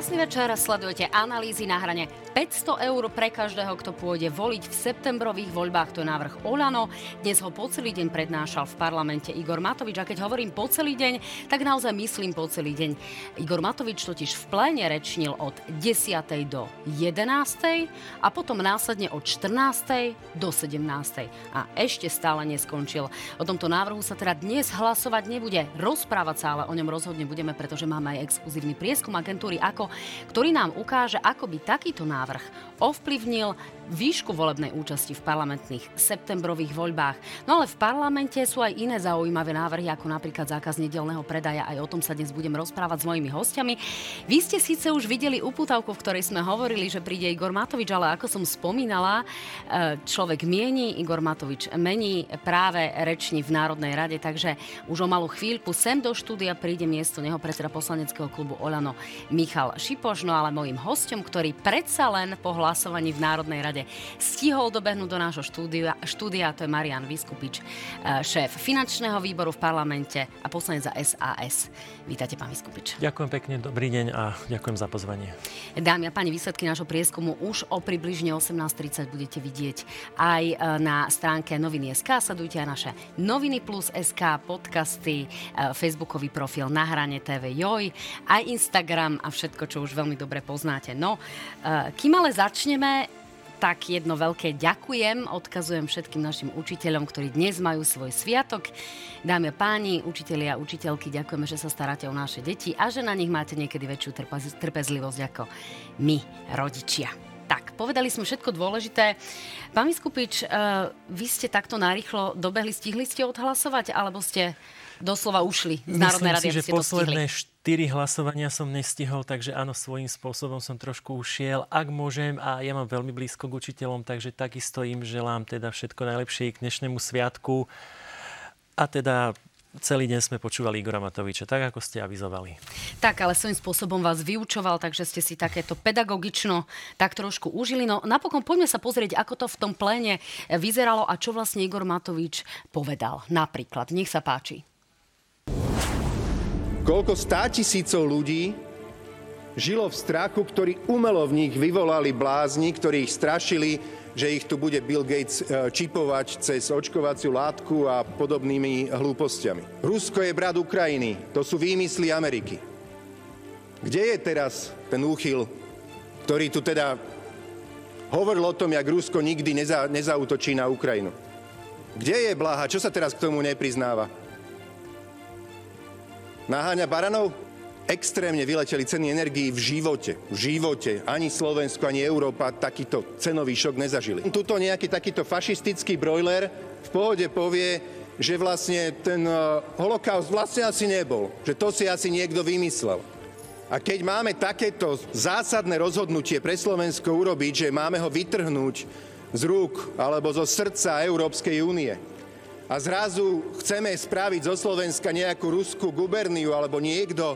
Krásny večer, sledujete analýzy na hrane 500 eur pre každého, kto pôjde voliť v septembrových voľbách. To je návrh Olano. Dnes ho po celý deň prednášal v parlamente Igor Matovič. A keď hovorím po celý deň, tak naozaj myslím po celý deň. Igor Matovič totiž v pléne rečnil od 10. do 11. a potom následne od 14. do 17. A ešte stále neskončil. O tomto návrhu sa teda dnes hlasovať nebude. Rozprávať sa ale o ňom rozhodne budeme, pretože máme aj exkluzívny prieskum agentúry ako, ktorý nám ukáže, ako by takýto návrh ovplyvnil výšku volebnej účasti v parlamentných septembrových voľbách. No ale v parlamente sú aj iné zaujímavé návrhy, ako napríklad zákaz nedelného predaja. Aj o tom sa dnes budem rozprávať s mojimi hostiami. Vy ste síce už videli uputavku, v ktorej sme hovorili, že príde Igor Matovič, ale ako som spomínala, e, človek mieni, Igor Matovič mení práve reční v Národnej rade, takže už o malú chvíľku sem do štúdia príde miesto neho predseda poslaneckého klubu Olano Michal Šipoš, no ale mojim hostom, ktorý predsa len po hlasovaní v Národnej rade stihol dobehnúť do nášho štúdia, štúdia to je Marian Vyskupič, e, šéf finančného výboru v parlamente a poslanec za SAS. Vítajte, pán Vyskupič. Ďakujem pekne, dobrý deň a ďakujem za pozvanie. Dámy a páni, výsledky nášho prieskumu už o približne 18.30 budete vidieť aj e, na stránke noviny SK. Sledujte aj naše noviny plus SK, podcasty, e, facebookový profil na hrane TV Joj, aj Instagram a všetko, čo už veľmi dobre poznáte. No, kým ale začneme, tak jedno veľké ďakujem odkazujem všetkým našim učiteľom, ktorí dnes majú svoj sviatok. Dámy a páni, učitelia a učiteľky, ďakujeme, že sa staráte o naše deti a že na nich máte niekedy väčšiu trpezlivosť ako my, rodičia. Tak, povedali sme všetko dôležité. Pán Vyskupič, uh, vy ste takto narýchlo dobehli, stihli ste odhlasovať, alebo ste doslova ušli z Národnej rady, si, že posledné štyri hlasovania som nestihol, takže áno, svojím spôsobom som trošku ušiel. Ak môžem, a ja mám veľmi blízko k učiteľom, takže takisto im želám teda všetko najlepšie k dnešnému sviatku. A teda celý deň sme počúvali Igora Matoviča, tak ako ste avizovali. Tak, ale svojím spôsobom vás vyučoval, takže ste si takéto pedagogično tak trošku užili. No napokon poďme sa pozrieť, ako to v tom pléne vyzeralo a čo vlastne Igor Matovič povedal. Napríklad, nech sa páči. Koľko stá tisícov ľudí žilo v strachu, ktorý umelo v nich vyvolali blázni, ktorí ich strašili, že ich tu bude Bill Gates e, čipovať cez očkovaciu látku a podobnými hlúpostiami. Rusko je brat Ukrajiny, to sú výmysly Ameriky. Kde je teraz ten úchyl, ktorý tu teda hovoril o tom, jak Rusko nikdy neza, nezautočí na Ukrajinu? Kde je Blaha? Čo sa teraz k tomu nepriznáva? Naháňa baranov? Extrémne vyleteli ceny energií v živote. V živote. Ani Slovensko, ani Európa takýto cenový šok nezažili. Tuto nejaký takýto fašistický brojler v pohode povie, že vlastne ten eh, holokaust vlastne asi nebol. Že to si asi niekto vymyslel. A keď máme takéto zásadné rozhodnutie pre Slovensko urobiť, že máme ho vytrhnúť z rúk alebo zo srdca Európskej únie, a zrazu chceme spraviť zo Slovenska nejakú ruskú guberniu alebo niekto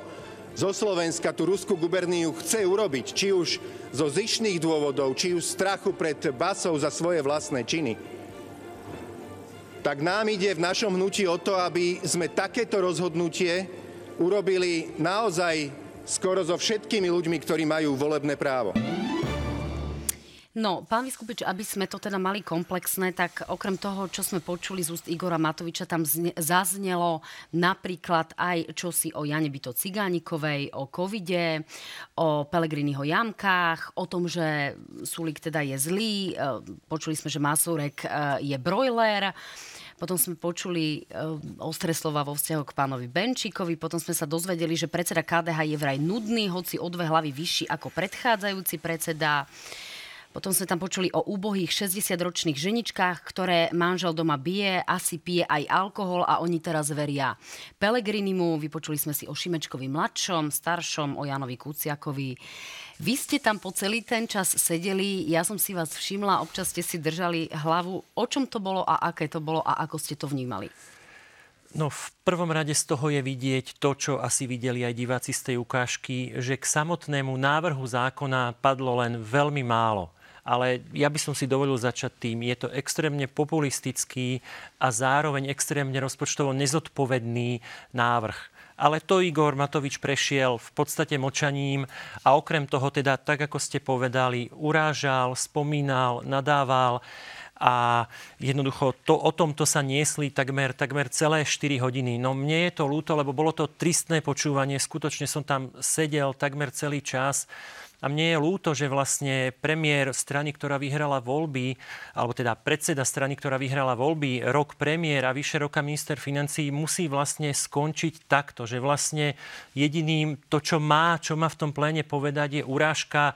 zo Slovenska tú ruskú guberniu chce urobiť, či už zo zišných dôvodov, či už strachu pred basou za svoje vlastné činy, tak nám ide v našom hnutí o to, aby sme takéto rozhodnutie urobili naozaj skoro so všetkými ľuďmi, ktorí majú volebné právo. No, pán Vyskupič, aby sme to teda mali komplexné, tak okrem toho, čo sme počuli z úst Igora Matoviča, tam zne, zaznelo napríklad aj čosi o Jane Byto Cigánikovej, o covide, o Pelegriniho jamkách, o tom, že Sulik teda je zlý, e, počuli sme, že Masurek e, je brojler, potom sme počuli uh, ostré slova vo vzťahu k pánovi Benčíkovi, potom sme sa dozvedeli, že predseda KDH je vraj nudný, hoci o dve hlavy vyšší ako predchádzajúci predseda. Potom sme tam počuli o úbohých 60-ročných ženičkách, ktoré manžel doma bije, asi pije aj alkohol a oni teraz veria Pelegrinimu. Vypočuli sme si o Šimečkovi mladšom, staršom, o Janovi Kuciakovi. Vy ste tam po celý ten čas sedeli, ja som si vás všimla, občas ste si držali hlavu. O čom to bolo a aké to bolo a ako ste to vnímali? No v prvom rade z toho je vidieť to, čo asi videli aj diváci z tej ukážky, že k samotnému návrhu zákona padlo len veľmi málo ale ja by som si dovolil začať tým. Je to extrémne populistický a zároveň extrémne rozpočtovo nezodpovedný návrh. ale to Igor Matovič prešiel v podstate močaním a okrem toho teda, tak ako ste povedali, urážal, spomínal, nadával a jednoducho to, o tomto sa niesli takmer, takmer celé 4 hodiny. No mne je to ľúto, lebo bolo to tristné počúvanie, skutočne som tam sedel takmer celý čas. A mne je ľúto, že vlastne premiér strany, ktorá vyhrala voľby, alebo teda predseda strany, ktorá vyhrala voľby, rok premiér a vyše roka minister financí musí vlastne skončiť takto, že vlastne jediným to, čo má, čo má v tom pléne povedať, je urážka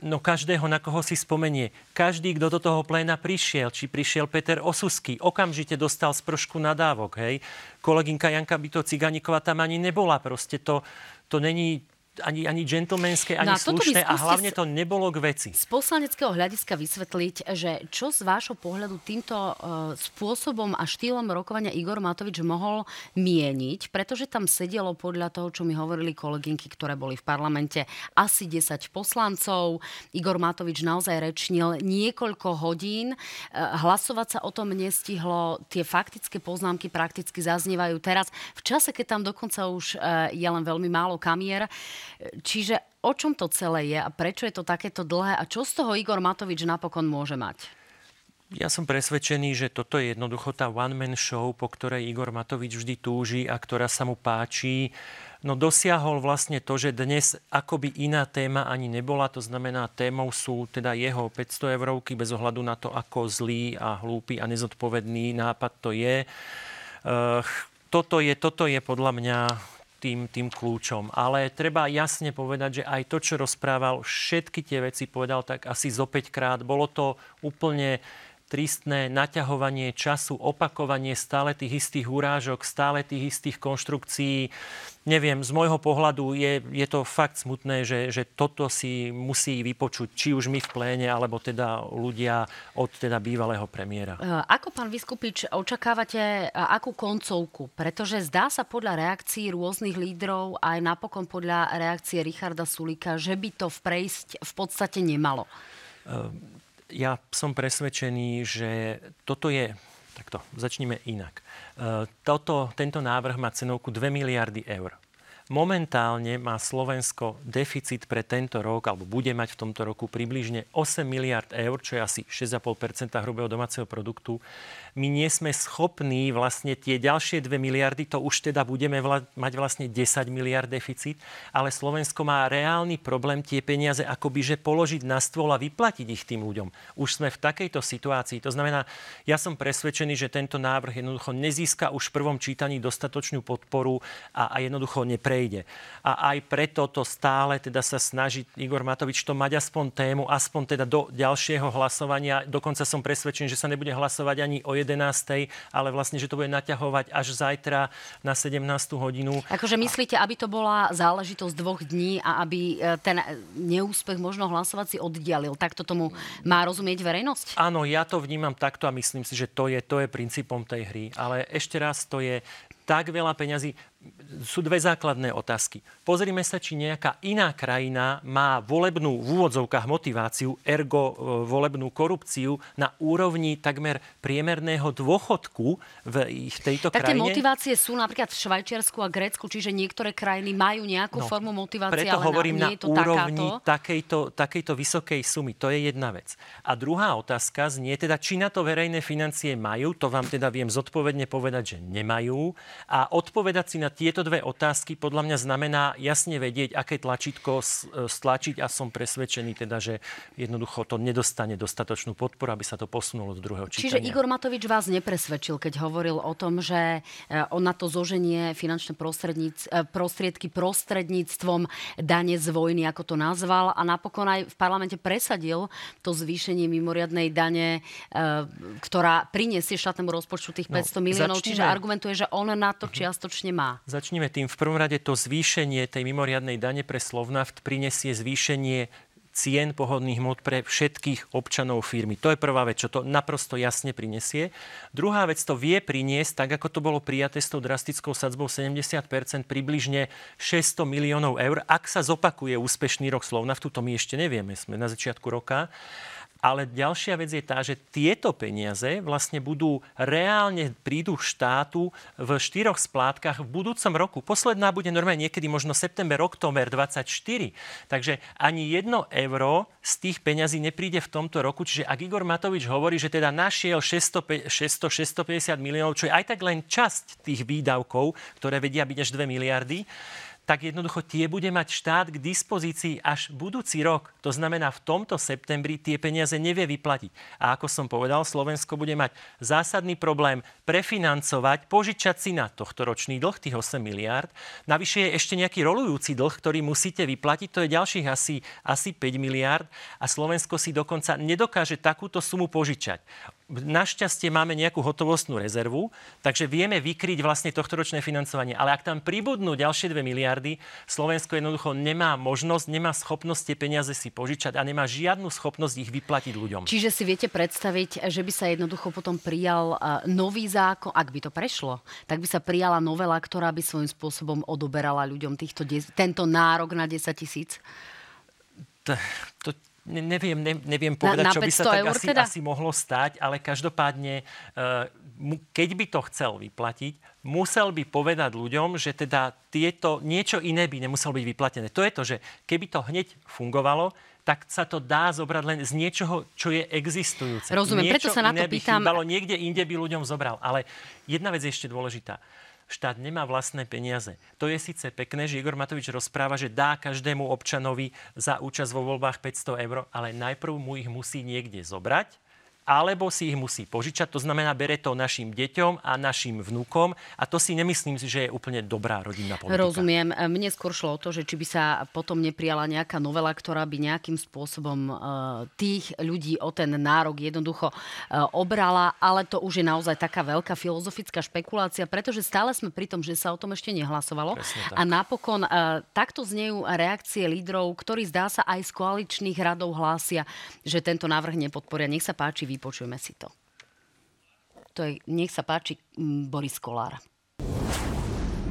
No každého, na koho si spomenie. Každý, kto do toho pléna prišiel, či prišiel Peter Osusky, okamžite dostal z pršku nadávok. Hej. Kolegynka Janka Byto Ciganíková tam ani nebola. Proste to, to není ani, ani džentlmenské, ani no a slušné a hlavne to nebolo k veci. Z poslaneckého hľadiska vysvetliť, že čo z vášho pohľadu týmto uh, spôsobom a štýlom rokovania Igor Matovič mohol mieniť, pretože tam sedelo podľa toho, čo mi hovorili kolegynky, ktoré boli v parlamente, asi 10 poslancov. Igor Matovič naozaj rečnil niekoľko hodín. Uh, hlasovať sa o tom nestihlo. Tie faktické poznámky prakticky zaznievajú teraz. V čase, keď tam dokonca už uh, je len veľmi málo kamier. Čiže o čom to celé je a prečo je to takéto dlhé a čo z toho Igor Matovič napokon môže mať? Ja som presvedčený, že toto je jednoducho tá one-man show, po ktorej Igor Matovič vždy túži a ktorá sa mu páči. No dosiahol vlastne to, že dnes akoby iná téma ani nebola. To znamená, témou sú teda jeho 500 eurovky bez ohľadu na to, ako zlý a hlúpy a nezodpovedný nápad to je. Toto je, toto je podľa mňa tým, tým kľúčom. Ale treba jasne povedať, že aj to, čo rozprával, všetky tie veci povedal tak asi zo 5 krát. Bolo to úplne tristné naťahovanie času, opakovanie stále tých istých urážok, stále tých istých konštrukcií. Neviem, z môjho pohľadu je, je to fakt smutné, že, že toto si musí vypočuť či už my v pléne, alebo teda ľudia od teda bývalého premiéra. E, ako pán Vyskupič očakávate akú koncovku? Pretože zdá sa podľa reakcií rôznych lídrov aj napokon podľa reakcie Richarda Sulika, že by to v prejsť v podstate nemalo. Um ja som presvedčený, že toto je... Takto, začníme inak. E, toto, tento návrh má cenovku 2 miliardy eur. Momentálne má Slovensko deficit pre tento rok, alebo bude mať v tomto roku približne 8 miliard eur, čo je asi 6,5% hrubého domáceho produktu. My nie sme schopní vlastne tie ďalšie 2 miliardy, to už teda budeme vla- mať vlastne 10 miliard deficit, ale Slovensko má reálny problém tie peniaze akoby že položiť na stôl a vyplatiť ich tým ľuďom. Už sme v takejto situácii. To znamená, ja som presvedčený, že tento návrh jednoducho nezíska už v prvom čítaní dostatočnú podporu a, a jednoducho nepre prejde. A aj preto to stále teda sa snaží Igor Matovič to mať aspoň tému, aspoň teda do ďalšieho hlasovania. Dokonca som presvedčený, že sa nebude hlasovať ani o 11. ale vlastne, že to bude naťahovať až zajtra na 17. hodinu. Akože myslíte, aby to bola záležitosť dvoch dní a aby e, ten neúspech možno hlasovať si oddialil. Takto tomu má rozumieť verejnosť? Áno, ja to vnímam takto a myslím si, že to je, to je princípom tej hry. Ale ešte raz, to je tak veľa peňazí sú dve základné otázky. Pozrime sa, či nejaká iná krajina má volebnú v úvodzovkách motiváciu, ergo e, volebnú korupciu na úrovni takmer priemerného dôchodku v ich tejto tak krajine. Také motivácie sú napríklad v Švajčiarsku a Grécku, čiže niektoré krajiny majú nejakú no, formu motivácie, preto ale hovorím na, nie je to úrovni takejto, takejto vysokej sumy. To je jedna vec. A druhá otázka znie teda, či na to verejné financie majú, to vám teda viem zodpovedne povedať, že nemajú. A odpovedať si na tieto dve otázky podľa mňa znamená jasne vedieť, aké tlačítko e, stlačiť a som presvedčený teda, že jednoducho to nedostane dostatočnú podporu, aby sa to posunulo do druhého čítania. Čiže Igor Matovič vás nepresvedčil, keď hovoril o tom, že e, on na to zoženie finančné e, prostriedky prostredníctvom dane z vojny, ako to nazval a napokon aj v parlamente presadil to zvýšenie mimoriadnej dane, ktorá priniesie štátnemu rozpočtu tých 500 no, miliónov. Začneme... Čiže argumentuje, že on na to čiastočne má. Začneme tým. V prvom rade to zvýšenie tej mimoriadnej dane pre Slovnaft prinesie zvýšenie cien pohodných hmot pre všetkých občanov firmy. To je prvá vec, čo to naprosto jasne prinesie. Druhá vec to vie priniesť, tak ako to bolo prijaté s tou drastickou sadzbou 70%, približne 600 miliónov eur, ak sa zopakuje úspešný rok Slovnaftu, to my ešte nevieme, sme na začiatku roka Ale ďalšia vec je tá, že tieto peniaze vlastne budú reálne prídu štátu v štyroch splátkach v budúcom roku. Posledná bude normálne niekedy možno september, október 24. Takže ani jedno euro z tých peňazí nepríde v tomto roku. Čiže ak Igor Matovič hovorí, že teda našiel 600-650 miliónov, čo je aj tak len časť tých výdavkov, ktoré vedia byť až 2 miliardy, tak jednoducho tie bude mať štát k dispozícii až budúci rok. To znamená, v tomto septembri tie peniaze nevie vyplatiť. A ako som povedal, Slovensko bude mať zásadný problém prefinancovať, požičať si na tohto ročný dlh, tých 8 miliard. Navyše je ešte nejaký rolujúci dlh, ktorý musíte vyplatiť, to je ďalších asi, asi 5 miliard a Slovensko si dokonca nedokáže takúto sumu požičať našťastie máme nejakú hotovostnú rezervu, takže vieme vykryť vlastne tohtoročné financovanie. Ale ak tam pribudnú ďalšie 2 miliardy, Slovensko jednoducho nemá možnosť, nemá schopnosť tie peniaze si požičať a nemá žiadnu schopnosť ich vyplatiť ľuďom. Čiže si viete predstaviť, že by sa jednoducho potom prijal nový zákon, ak by to prešlo, tak by sa prijala novela, ktorá by svojím spôsobom odoberala ľuďom týchto, tento nárok na 10 tisíc? To, to neviem, ne, neviem povedať, na, na čo by sa tak asi, teda? asi mohlo stať, ale každopádne, uh, keď by to chcel vyplatiť, musel by povedať ľuďom, že teda tieto, niečo iné by nemuselo byť vyplatené. To je to, že keby to hneď fungovalo, tak sa to dá zobrať len z niečoho, čo je existujúce. Rozumiem, Niečo preto sa na to pýtam. Chýbalo, niekde inde by ľuďom zobral. Ale jedna vec je ešte dôležitá štát nemá vlastné peniaze. To je síce pekné, že Igor Matovič rozpráva, že dá každému občanovi za účasť vo voľbách 500 eur, ale najprv mu ich musí niekde zobrať alebo si ich musí požičať. To znamená, bere to našim deťom a našim vnúkom a to si nemyslím si, že je úplne dobrá rodinná politika. Rozumiem. Mne skôr šlo o to, že či by sa potom neprijala nejaká novela, ktorá by nejakým spôsobom uh, tých ľudí o ten nárok jednoducho uh, obrala, ale to už je naozaj taká veľká filozofická špekulácia, pretože stále sme pri tom, že sa o tom ešte nehlasovalo. A napokon uh, takto znejú reakcie lídrov, ktorí zdá sa aj z koaličných radov hlásia, že tento návrh nepodporia. Nech sa páči, vy vypočujme si to. To je, nech sa páči, Boris Kolár.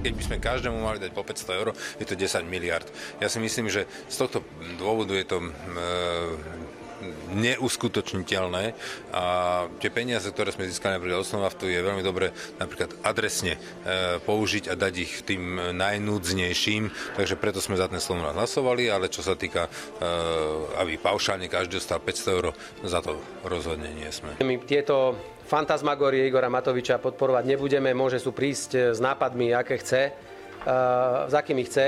Keď by sme každému mali dať po 500 eur, je to 10 miliard. Ja si myslím, že z tohto dôvodu je to e, neuskutočniteľné a tie peniaze, ktoré sme získali napríklad od tu je veľmi dobre napríklad adresne e, použiť a dať ich tým najnúdznejším, takže preto sme za ten Slovnát hlasovali, ale čo sa týka, e, aby paušálne každý dostal 500 eur, za to rozhodne nie sme. My tieto fantasmagorie Igora Matoviča podporovať nebudeme, môže sú prísť s nápadmi, aké chce, e, s akými chce.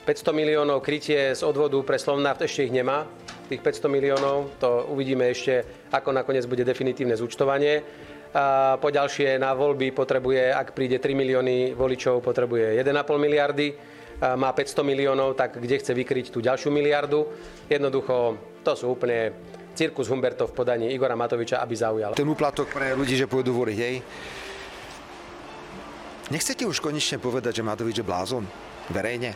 500 miliónov krytie z odvodu pre Slovnaft ešte ich nemá tých 500 miliónov. To uvidíme ešte, ako nakoniec bude definitívne zúčtovanie. A ďalšie na voľby potrebuje, ak príde 3 milióny voličov, potrebuje 1,5 miliardy. A má 500 miliónov, tak kde chce vykryť tú ďalšiu miliardu? Jednoducho, to sú úplne cirkus Humbertov v podaní Igora Matoviča, aby zaujal. Ten úplatok pre ľudí, že pôjdu voliť, hej? Nechcete už konečne povedať, že Matovič je blázon? Verejne?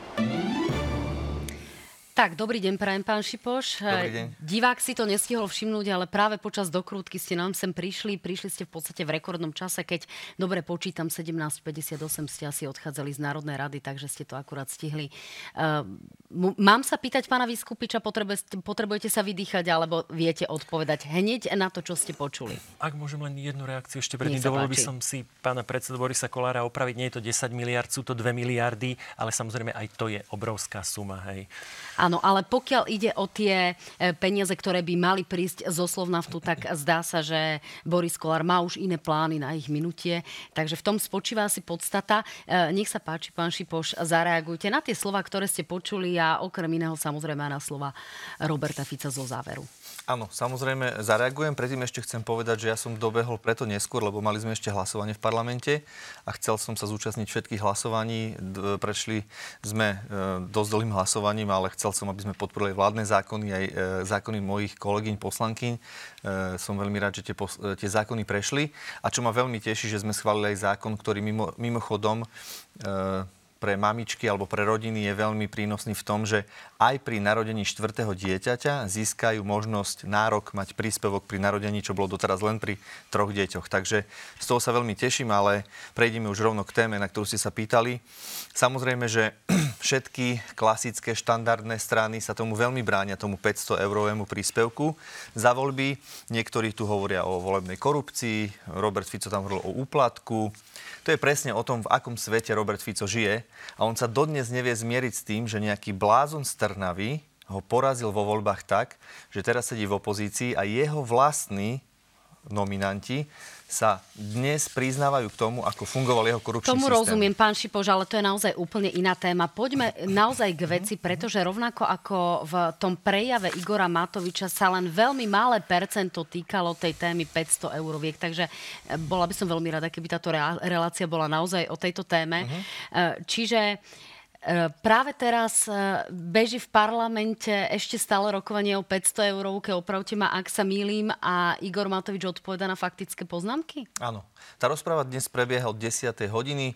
Tak, dobrý deň, prajem, pán Šipoš. Dobrý deň. Divák si to nestihol všimnúť, ale práve počas dokrútky ste nám sem prišli. Prišli ste v podstate v rekordnom čase, keď, dobre počítam, 17.58 ste asi odchádzali z Národnej rady, takže ste to akurát stihli. Uh, mám sa pýtať pána Vyskupiča, potrebujete, potrebujete sa vydýchať, alebo viete odpovedať hneď na to, čo ste počuli? Ak môžem len jednu reakciu ešte predtým, dovolil by som si pána predsedu Borisa Kolára opraviť. Nie je to 10 miliard, sú to 2 miliardy, ale samozrejme aj to je obrovská suma. Hej. Áno, ale pokiaľ ide o tie e, peniaze, ktoré by mali prísť zo Slovnaftu, tak zdá sa, že Boris Kolár má už iné plány na ich minutie. Takže v tom spočíva asi podstata. E, nech sa páči, pán Šipoš, zareagujte na tie slova, ktoré ste počuli a okrem iného samozrejme na slova Roberta Fica zo záveru. Áno, samozrejme zareagujem. Predtým ešte chcem povedať, že ja som dobehol preto neskôr, lebo mali sme ešte hlasovanie v parlamente a chcel som sa zúčastniť všetkých hlasovaní. Prešli sme e, dosť dlhým hlasovaním, ale chcel som, aby sme podporili vládne zákony, aj e, zákony mojich kolegyň, poslankyň. E, som veľmi rád, že tie, tie zákony prešli. A čo ma veľmi teší, že sme schválili aj zákon, ktorý mimo, mimochodom pre mamičky alebo pre rodiny je veľmi prínosný v tom, že aj pri narodení štvrtého dieťaťa získajú možnosť nárok mať príspevok pri narodení, čo bolo doteraz len pri troch deťoch. Takže z toho sa veľmi teším, ale prejdeme už rovno k téme, na ktorú ste sa pýtali. Samozrejme, že všetky klasické štandardné strany sa tomu veľmi bránia, tomu 500 eurovému príspevku za voľby. Niektorí tu hovoria o volebnej korupcii, Robert Fico tam hovoril o úplatku, to je presne o tom, v akom svete Robert Fico žije a on sa dodnes nevie zmieriť s tým, že nejaký blázon z Trnavy ho porazil vo voľbách tak, že teraz sedí v opozícii a jeho vlastní nominanti sa dnes priznávajú k tomu, ako fungoval jeho korupčný Tomu systém. rozumiem, pán Šipož, ale to je naozaj úplne iná téma. Poďme naozaj k veci, pretože rovnako ako v tom prejave Igora Matoviča sa len veľmi malé percento týkalo tej témy 500 euroviek, takže eh, bola by som veľmi rada, keby táto relácia bola naozaj o tejto téme. Uh-huh. Čiže E, práve teraz e, beží v parlamente ešte stále rokovanie o 500 eurovke, opravte ma, ak sa mýlim, a Igor Matovič odpoveda na faktické poznámky? Áno. Tá rozpráva dnes prebieha od 10. hodiny. E,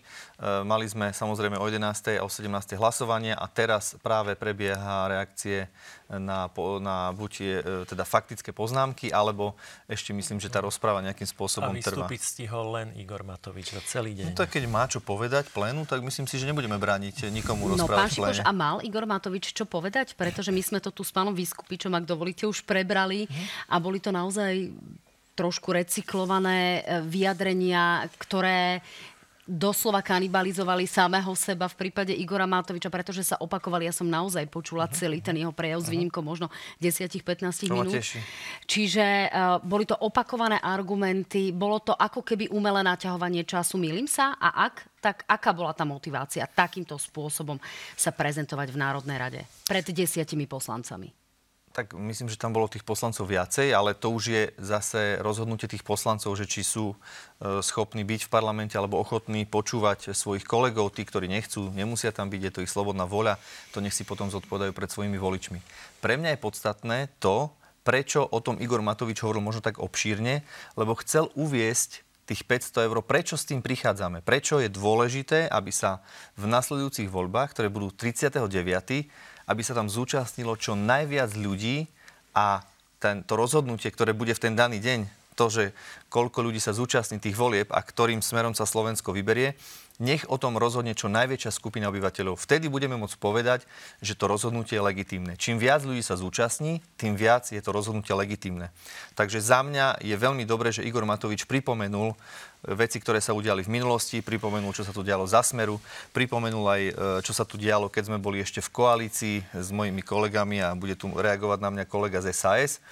mali sme samozrejme o 11. a o 17. hlasovanie a teraz práve prebieha reakcie na, na buď je, teda faktické poznámky, alebo ešte myslím, že tá rozpráva nejakým spôsobom trvá. A vystúpiť stihol len Igor Matovič za celý deň. No tak keď má čo povedať plénu, tak myslím si, že nebudeme brániť nikomu no, rozprávať pán Šikoš, a mal Igor Matovič čo povedať? Pretože my sme to tu s pánom Vyskupičom, ak dovolíte, už prebrali a boli to naozaj trošku recyklované e, vyjadrenia, ktoré doslova kanibalizovali samého seba v prípade Igora Matoviča, pretože sa opakovali. Ja som naozaj počula uh-huh. celý ten jeho prejav s výnimkou možno 10-15 minút. Teší. Čiže uh, boli to opakované argumenty, bolo to ako keby umelé naťahovanie času. Milím sa? A ak, tak aká bola tá motivácia takýmto spôsobom sa prezentovať v Národnej rade pred desiatimi poslancami? Tak myslím, že tam bolo tých poslancov viacej, ale to už je zase rozhodnutie tých poslancov, že či sú e, schopní byť v parlamente alebo ochotní počúvať svojich kolegov, tí, ktorí nechcú, nemusia tam byť, je to ich slobodná voľa, to nech si potom zodpovedajú pred svojimi voličmi. Pre mňa je podstatné to, prečo o tom Igor Matovič hovoril možno tak obšírne, lebo chcel uviesť tých 500 eur, prečo s tým prichádzame, prečo je dôležité, aby sa v nasledujúcich voľbách, ktoré budú 39 aby sa tam zúčastnilo čo najviac ľudí a to rozhodnutie, ktoré bude v ten daný deň, to, že koľko ľudí sa zúčastní tých volieb a ktorým smerom sa Slovensko vyberie, nech o tom rozhodne čo najväčšia skupina obyvateľov. Vtedy budeme môcť povedať, že to rozhodnutie je legitímne. Čím viac ľudí sa zúčastní, tým viac je to rozhodnutie legitímne. Takže za mňa je veľmi dobré, že Igor Matovič pripomenul veci, ktoré sa udiali v minulosti, pripomenul, čo sa tu dialo za Smeru, pripomenul aj, e, čo sa tu dialo, keď sme boli ešte v koalícii s mojimi kolegami a bude tu reagovať na mňa kolega z SAS.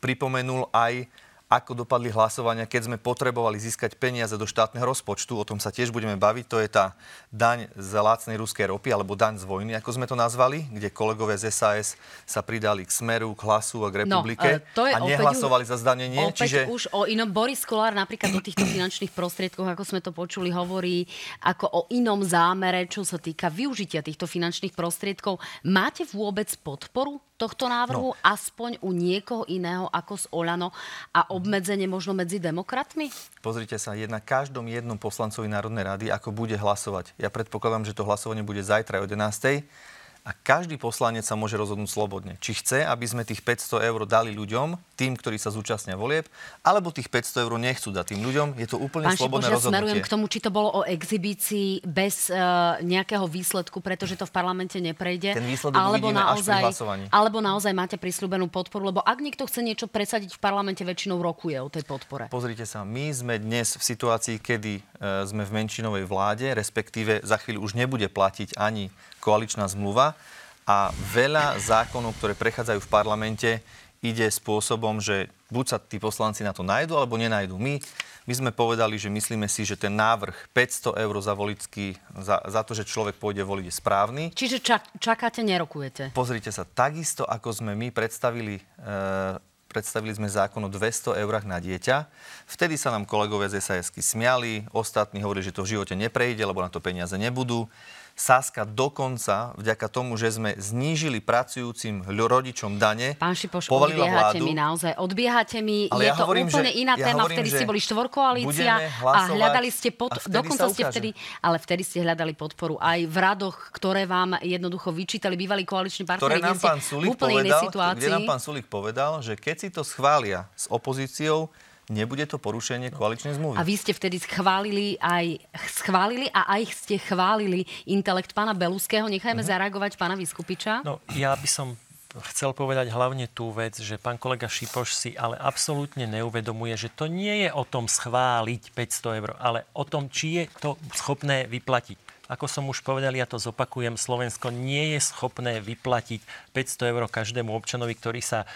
Pripomenul aj ako dopadli hlasovania, keď sme potrebovali získať peniaze do štátneho rozpočtu. O tom sa tiež budeme baviť. To je tá daň z lacnej ruskej ropy, alebo daň z vojny, ako sme to nazvali, kde kolegovia z SAS sa pridali k Smeru, k Hlasu a k no, Republike no, to je a nehlasovali za zdanenie. Opäť čiže... už o inom. Boris Kolár napríklad o týchto finančných prostriedkoch, ako sme to počuli, hovorí ako o inom zámere, čo sa týka využitia týchto finančných prostriedkov. Máte vôbec podporu tohto návrhu, no. aspoň u niekoho iného ako z Olano a obmedzenie možno medzi demokratmi? Pozrite sa, je na každom jednom poslancovi Národnej rady, ako bude hlasovať. Ja predpokladám, že to hlasovanie bude zajtra o 11 a každý poslanec sa môže rozhodnúť slobodne. Či chce, aby sme tých 500 eur dali ľuďom, tým, ktorí sa zúčastnia volieb, alebo tých 500 eur nechcú dať tým ľuďom. Je to úplne Pán slobodné Šipoš, rozhodnutie. smerujem k tomu, či to bolo o exhibícii bez uh, nejakého výsledku, pretože to v parlamente neprejde. Ten výsledok alebo naozaj, až pri Alebo naozaj máte prislúbenú podporu, lebo ak niekto chce niečo presadiť v parlamente, väčšinou rokuje o tej podpore. Pozrite sa, my sme dnes v situácii, kedy uh, sme v menšinovej vláde, respektíve za chvíľu už nebude platiť ani koaličná zmluva a veľa zákonov, ktoré prechádzajú v parlamente, ide spôsobom, že buď sa tí poslanci na to nájdu, alebo nenajdu. My, my sme povedali, že myslíme si, že ten návrh 500 eur za volický, za, za to, že človek pôjde voliť, je správny. Čiže čak, čakáte, nerokujete? Pozrite sa, takisto ako sme my predstavili e, predstavili sme zákon o 200 eurách na dieťa. Vtedy sa nám kolegovia z sas smiali, ostatní hovorili, že to v živote neprejde, lebo na to peniaze nebudú. Saska dokonca, vďaka tomu, že sme znížili pracujúcim rodičom dane, Pán Šipoš, odbiehate vládu, mi naozaj, odbiehate mi, ale je ja to hovorím, úplne iná ja téma, hovorím, vtedy ste boli štvorkoalícia a hľadali ste, pod, a dokonca ste vtedy, ale vtedy ste hľadali podporu aj v radoch, ktoré vám jednoducho vyčítali bývalí koaliční partneri, ktoré nám pán Sulik povedal, kde nám pán Sulik povedal, že keď si to schvália s opozíciou, nebude to porušenie koaličnej zmluvy. A vy ste vtedy schválili aj schválili a aj ste chválili intelekt pána Beluského. Nechajme uh-huh. zareagovať pána Vyskupiča. No, ja by som chcel povedať hlavne tú vec, že pán kolega Šipoš si ale absolútne neuvedomuje, že to nie je o tom schváliť 500 eur, ale o tom, či je to schopné vyplatiť. Ako som už povedal, ja to zopakujem, Slovensko nie je schopné vyplatiť 500 eur každému občanovi, ktorý sa e,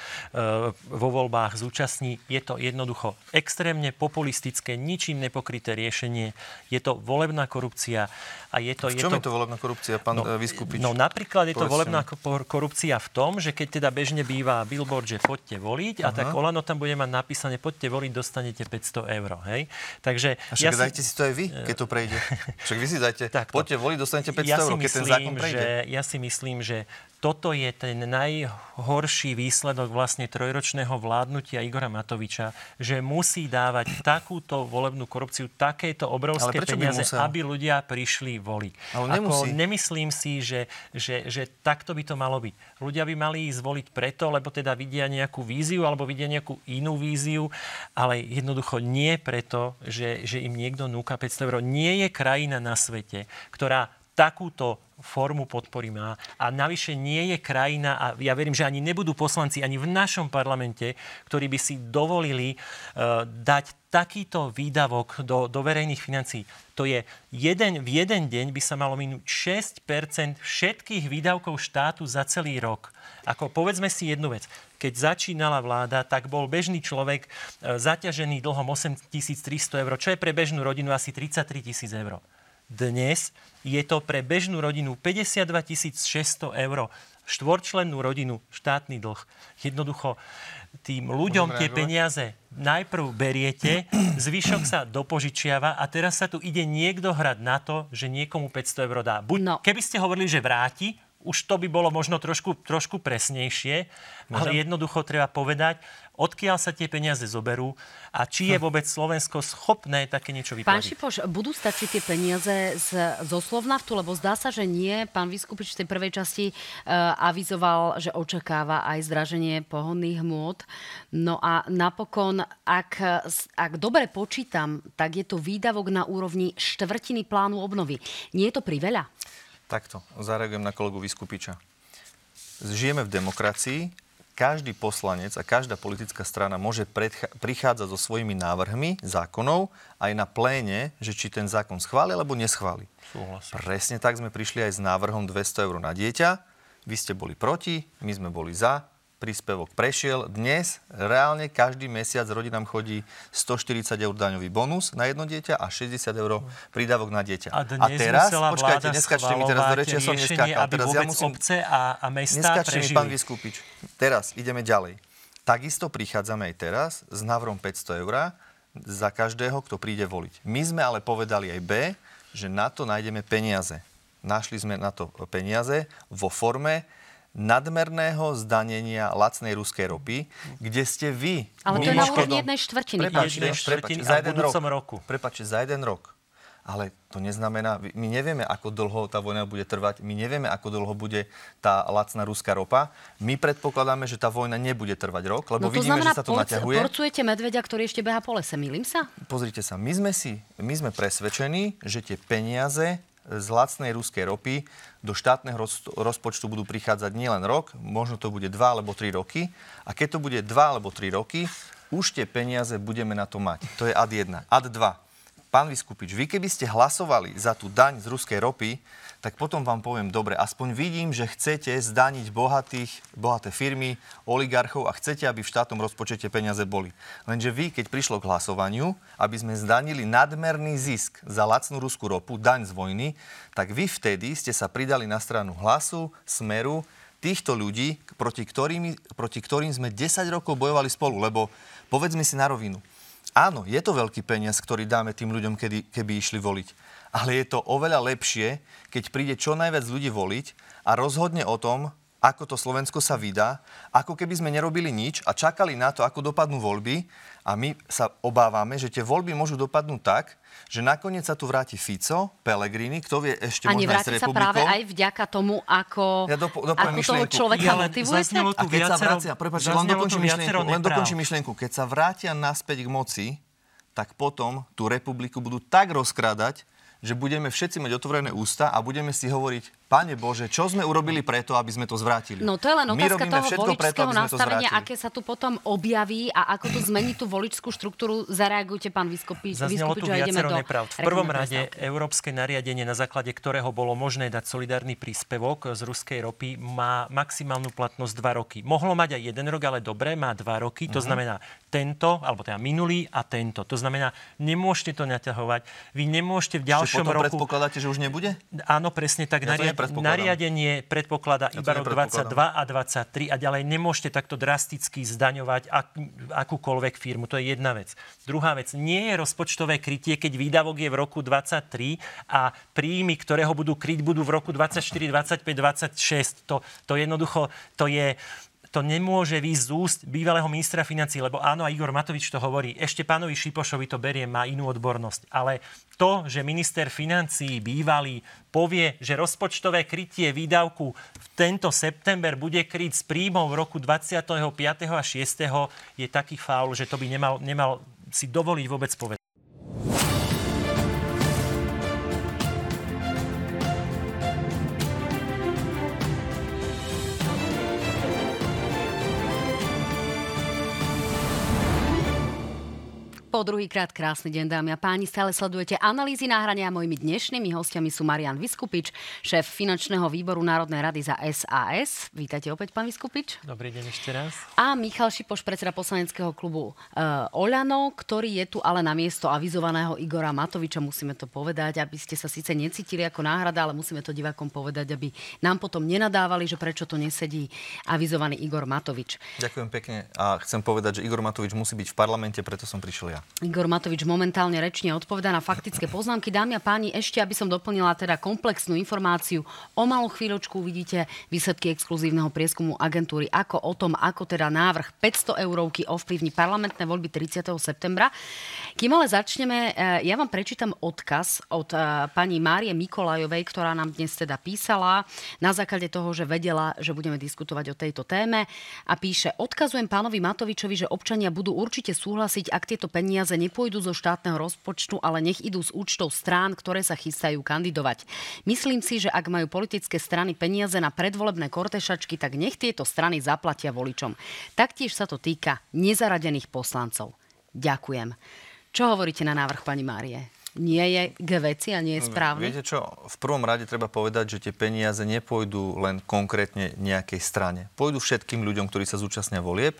vo voľbách zúčastní. Je to jednoducho extrémne populistické, ničím nepokryté riešenie. Je to volebná korupcia a je to... V čom je to, je to volebná korupcia, pán no, e, Vyskupič? No napríklad je to volebná korupcia v tom, že keď teda bežne býva billboard, že poďte voliť, Aha. a tak Olano tam bude mať napísané, poďte voliť, dostanete 500 eur. Hej? Takže... A však ja dajte si... si to aj vy, keď to prejde. Však vy si dajte, tak, poďte voliť, dostanete 500 ja eur, keď myslím, ten zákon prejde. Že, ja si myslím, že toto je ten najhorší výsledok vlastne trojročného vládnutia Igora Matoviča, že musí dávať takúto volebnú korupciu, takéto obrovské peniaze, aby ľudia prišli voliť. Ale Ako, nemyslím si, že, že, že takto by to malo byť. Ľudia by mali ísť voliť preto, lebo teda vidia nejakú víziu alebo vidia nejakú inú víziu, ale jednoducho nie preto, že, že im niekto núka 500 eur. Nie je krajina na svete, ktorá takúto formu podpory má. A navyše nie je krajina, a ja verím, že ani nebudú poslanci ani v našom parlamente, ktorí by si dovolili uh, dať takýto výdavok do, do verejných financií. To je jeden, v jeden deň by sa malo minúť 6% všetkých výdavkov štátu za celý rok. Ako povedzme si jednu vec. Keď začínala vláda, tak bol bežný človek uh, zaťažený dlhom 8300 eur, čo je pre bežnú rodinu asi 33 tisíc eur. Dnes je to pre bežnú rodinu 52 600 eur. Štvorčlennú rodinu štátny dlh. Jednoducho tým ľuďom tie peniaze najprv beriete, zvyšok sa dopožičiava a teraz sa tu ide niekto hrať na to, že niekomu 500 eur dá. Buď, no. Keby ste hovorili, že vráti, už to by bolo možno trošku, trošku presnejšie, Môžem? ale jednoducho treba povedať, odkiaľ sa tie peniaze zoberú a či je hm. vôbec Slovensko schopné také niečo vyplatiť. Pán Šipoš, budú stačiť tie peniaze z, zo Slovnaftu, lebo zdá sa, že nie. Pán Vyskupič v tej prvej časti uh, avizoval, že očakáva aj zdraženie pohonných hmôt. No a napokon, ak, ak dobre počítam, tak je to výdavok na úrovni štvrtiny plánu obnovy. Nie je to priveľa? Takto, zareagujem na kolegu Vyskupiča. Žijeme v demokracii, každý poslanec a každá politická strana môže predcha- prichádzať so svojimi návrhmi zákonov aj na pléne, že či ten zákon schváli alebo neschváli. Súhlasím. Presne tak sme prišli aj s návrhom 200 eur na dieťa. Vy ste boli proti, my sme boli za príspevok prešiel. Dnes reálne každý mesiac rodinám chodí 140 eur daňový bonus na jedno dieťa a 60 eur prídavok na dieťa. A, dnes a teraz, počkajte, neskačte mi teraz do reči, ja som neskákal. Teraz ja musím... obce a, a mesta prežili. mi, pán Vyskupič. Teraz ideme ďalej. Takisto prichádzame aj teraz s návrhom 500 eur za každého, kto príde voliť. My sme ale povedali aj B, že na to nájdeme peniaze. Našli sme na to peniaze vo forme nadmerného zdanenia lacnej ruskej ropy, kde ste vy... Ale to je na úrovni jednej štvrtiny. Prepačte, štvrtiny za jeden rok. Roku. Prepačte, za jeden rok. Ale to neznamená, my nevieme, ako dlho tá vojna bude trvať, my nevieme, ako dlho bude tá lacná ruská ropa. My predpokladáme, že tá vojna nebude trvať rok, lebo no to vidíme, znamená, že sa to porc- naťahuje. porcujete medveďa, ktorý ešte beha po lese, milím sa? Pozrite sa, my sme, si, my sme presvedčení, že tie peniaze z lacnej ruskej ropy do štátneho rozpočtu budú prichádzať nielen rok, možno to bude 2 alebo 3 roky. A keď to bude 2 alebo 3 roky, už tie peniaze budeme na to mať. To je ad 1. Ad 2. Pán Vyskupič, vy keby ste hlasovali za tú daň z ruskej ropy, tak potom vám poviem, dobre, aspoň vidím, že chcete zdaniť bohatých, bohaté firmy, oligarchov a chcete, aby v štátnom rozpočete peniaze boli. Lenže vy, keď prišlo k hlasovaniu, aby sme zdanili nadmerný zisk za lacnú ruskú ropu, daň z vojny, tak vy vtedy ste sa pridali na stranu hlasu, smeru, týchto ľudí, proti ktorým, proti ktorým sme 10 rokov bojovali spolu. Lebo povedzme si na rovinu, áno, je to veľký peniaz, ktorý dáme tým ľuďom, kedy, keby išli voliť ale je to oveľa lepšie, keď príde čo najviac ľudí voliť a rozhodne o tom, ako to Slovensko sa vydá, ako keby sme nerobili nič a čakali na to, ako dopadnú voľby a my sa obávame, že tie voľby môžu dopadnúť tak, že nakoniec sa tu vráti Fico, Pellegrini, kto vie ešte a možno aj s nevráti sa práve republikou. aj vďaka tomu, ako, Ja dopo- ako toho človeka Ja A keď sa viacero- vrátia, prepáč, len dokončím myšlienku, len dokončím myšlienku. Keď sa vrátia naspäť k moci, tak potom tú republiku budú tak rozkrádať, že budeme všetci mať otvorené ústa a budeme si hovoriť, Pane Bože, čo sme urobili preto, aby sme to zvrátili? No to je len otázka toho preto, voličského aby sme to nastavenia, aké sa tu potom objaví a ako to zmení tú voličskú štruktúru. Zareagujte, pán Vyskupič, Zaznelo Vyskupič tu viacero nepravd. V prvom rade európske nariadenie, na základe ktorého bolo možné dať solidárny príspevok z ruskej ropy, má maximálnu platnosť 2 roky. Mohlo mať aj jeden rok, ale dobre, má 2 roky. Mhm. To znamená tento, alebo teda minulý a tento. To znamená, nemôžete to naťahovať. Vy nemôžete v Ešte ďalšom potom roku... predpokladáte, že už nebude? Áno, presne tak. Ja to Naria- nepredpokladám. Nariadenie predpokladá Ja iba rok nepredpokladám. 22 a 23 a ďalej nemôžete takto drasticky zdaňovať ak, akúkoľvek firmu. To je jedna vec. Druhá vec, nie je rozpočtové krytie, keď výdavok je v roku 23 a príjmy, ktoré ho budú kryť, budú v roku 24, 25, 26. To, to jednoducho, to je to nemôže výjsť z úst bývalého ministra financí, lebo áno, a Igor Matovič to hovorí, ešte pánovi Šipošovi to berie, má inú odbornosť. Ale to, že minister financí bývalý povie, že rozpočtové krytie výdavku v tento september bude kryť z príjmov v roku 25. a 6. je taký faul, že to by nemal, nemal si dovoliť vôbec povedať. Po druhýkrát krásny deň, dámy a páni. Stále sledujete analýzy náhrania. Mojimi dnešnými hostiami sú Marian Vyskupič, šéf finančného výboru Národnej rady za SAS. Vítajte opäť, pán Vyskupič. Dobrý deň ešte raz. A Michal Šipoš, predseda poslaneckého klubu uh, Oľano, ktorý je tu ale na miesto avizovaného Igora Matoviča. Musíme to povedať, aby ste sa síce necítili ako náhrada, ale musíme to divákom povedať, aby nám potom nenadávali, že prečo to nesedí avizovaný Igor Matovič. Ďakujem pekne a chcem povedať, že Igor Matovič musí byť v parlamente, preto som prišiel ja. Igor Matovič momentálne rečne odpovedá na faktické poznámky. Dámy a páni, ešte aby som doplnila teda komplexnú informáciu. O malú chvíľočku uvidíte výsledky exkluzívneho prieskumu agentúry ako o tom, ako teda návrh 500 eurovky ovplyvní parlamentné voľby 30. septembra. Kým ale začneme, eh, ja vám prečítam odkaz od eh, pani Márie Mikolajovej, ktorá nám dnes teda písala na základe toho, že vedela, že budeme diskutovať o tejto téme a píše, odkazujem pánovi Matovičovi, že občania budú určite súhlasiť, ak tieto peniaze nepôjdu zo štátneho rozpočtu, ale nech idú z účtov strán, ktoré sa chystajú kandidovať. Myslím si, že ak majú politické strany peniaze na predvolebné kortešačky, tak nech tieto strany zaplatia voličom. Taktiež sa to týka nezaradených poslancov. Ďakujem. Čo hovoríte na návrh pani Márie? Nie je k veci a nie je správny? Viete čo, v prvom rade treba povedať, že tie peniaze nepôjdu len konkrétne nejakej strane. Pôjdu všetkým ľuďom, ktorí sa zúčastnia volieb.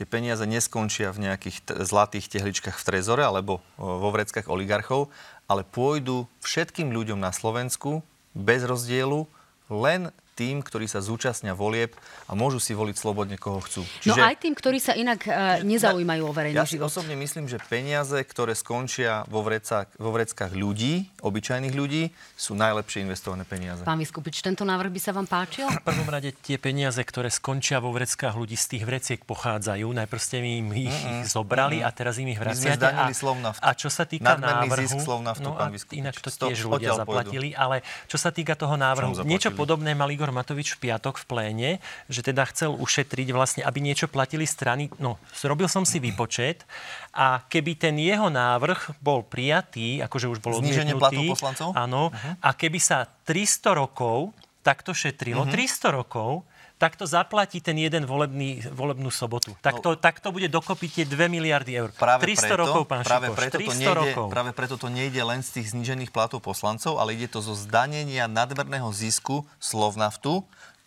Tie peniaze neskončia v nejakých t- zlatých tehličkách v trezore alebo vo vreckách oligarchov, ale pôjdu všetkým ľuďom na Slovensku bez rozdielu len tým, ktorí sa zúčastnia volieb a môžu si voliť slobodne, koho chcú. No aj tým, ktorí sa inak uh, nezaujímajú o verejný Ja si život. osobne myslím, že peniaze, ktoré skončia vo, vrecách, vo vreckách ľudí, obyčajných ľudí, sú najlepšie investované peniaze. Pán Vyskupič, tento návrh by sa vám páčil? V prvom rade tie peniaze, ktoré skončia vo vreckách ľudí, z tých vreciek pochádzajú. Najprv ste mi im ich, ich zobrali a teraz im ich My sme vraciate. a, a čo sa týka Nadmerný návrhu... zisk Slovnaftu, no, pán Vyskupič. inak to Stop, tiež ľudia odtiaľ pôjdu. zaplatili. Ale čo sa týka toho návrhu, niečo zaplatili? podobné mal Igor Matovič v piatok v pléne, že teda chcel ušetriť vlastne, aby niečo platili strany. No, robil som si výpočet a keby ten jeho návrh bol prijatý, akože už bol Zníženie platov poslancov? Áno. A keby sa 300 rokov takto šetrilo, Mhm. 300 rokov, tak to zaplatí ten jeden volebný, volebnú sobotu. Tak to, tak to bude dokopy tie 2 miliardy eur. No. Práve 300 preto, rokov, pán práve Šipoš, preto, to 300 nejde, rokov. práve preto to nejde len z tých znížených platov poslancov, ale ide to zo zdanenia nadmerného zisku Slovnaftu,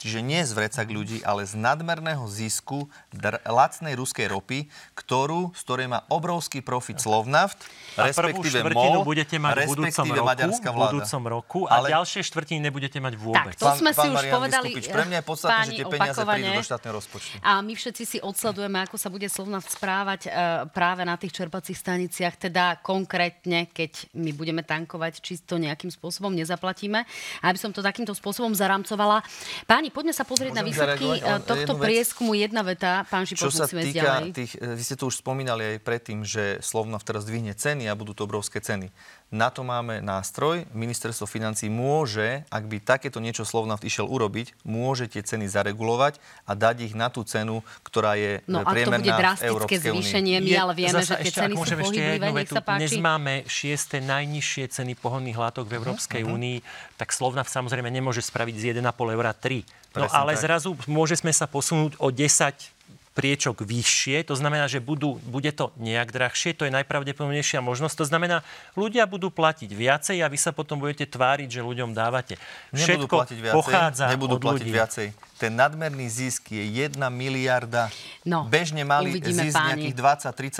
čiže nie z vrecak ľudí, ale z nadmerného zisku dr- lacnej ruskej ropy, ktorú, z ktorej má obrovský profit Slovnaft, A prvú respektíve MOL, budete mať v respektíve roku, maďarská v vláda. budúcom roku a Ale- ďalšie štvrtiny nebudete mať vôbec. Tak, to sme si už Marian povedali, Vyskupič, Pre mňa je podstatné, že tie peniaze opakovane. prídu do štátneho rozpočtu. A my všetci si odsledujeme, ako sa bude Slovnaft správať e, práve na tých čerpacích staniciach, teda konkrétne, keď my budeme tankovať, či to nejakým spôsobom nezaplatíme. A aby som to takýmto spôsobom zaramcovala. Páni, poďme sa pozrieť na Môžem výsledky zareagovať? e, Len tohto prieskumu. Jedna veta, pán Čo Šipoš, sa týka ďalej. tých, e, vy ste to už spomínali aj predtým, že Slovnaft teraz dvihne ceny a budú to obrovské ceny. Na to máme nástroj. Ministerstvo financí môže, ak by takéto niečo Slovnaft išiel urobiť, môže tie ceny zaregulovať a dať ich na tú cenu, ktorá je No e, ak to priemerná bude v drastické Európskej zvýšenie, my ale vieme, zasa že tie ešte, ceny ak sú pohyblivé. Nech sa páči. Dnes máme šieste najnižšie ceny pohonných látok v Európskej Mhm, únii, tak Slovnaft samozrejme nemôže spraviť z 1,5 eura 3. No Presne ale tak. zrazu môžeme sa posunúť o 10 priečok vyššie, to znamená, že budú, bude to nejak drahšie, to je najpravdepodobnejšia možnosť. To znamená, ľudia budú platiť viacej a vy sa potom budete tváriť, že ľuďom dávate. Nebudú Všetko platiť viacej. pochádza nebudú od platiť ľudí. viacej. Ten nadmerný zisk je 1 miliarda. No, Bežne mali zisk páni. nejakých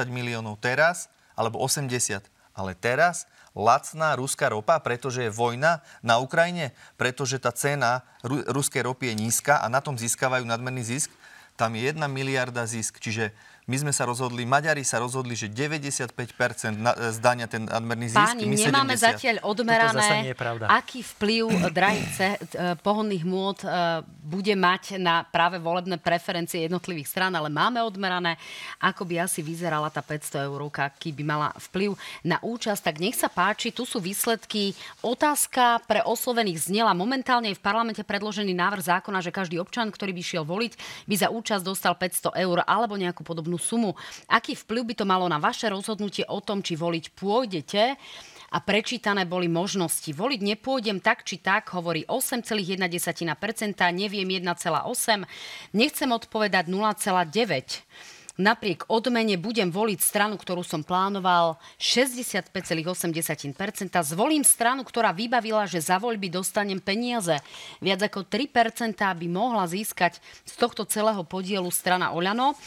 20-30 miliónov teraz, alebo 80. Ale teraz lacná ruská ropa, pretože je vojna na Ukrajine, pretože tá cena ru- ruskej ropy je nízka a na tom získavajú nadmerný zisk, tam je 1 miliarda zisk. Čiže my sme sa rozhodli, Maďari sa rozhodli, že 95% na, zdania ten nadmerný zisk, Páni, my nemáme 70. zatiaľ odmerané, aký vplyv drahých ce- eh, pohonných môd eh, bude mať na práve volebné preferencie jednotlivých strán, ale máme odmerané, ako by asi vyzerala tá 500 eurovka, aký by mala vplyv na účasť. Tak nech sa páči, tu sú výsledky. Otázka pre oslovených znela. Momentálne je v parlamente predložený návrh zákona, že každý občan, ktorý by šiel voliť, by za účasť dostal 500 eur alebo nejakú podobnú sumu. Aký vplyv by to malo na vaše rozhodnutie o tom, či voliť pôjdete? a prečítané boli možnosti. Voliť nepôjdem tak či tak, hovorí 8,1%, neviem 1,8%, nechcem odpovedať 0,9%. Napriek odmene budem voliť stranu, ktorú som plánoval 65,8%. Zvolím stranu, ktorá vybavila, že za voľby dostanem peniaze. Viac ako 3% by mohla získať z tohto celého podielu strana Oľano.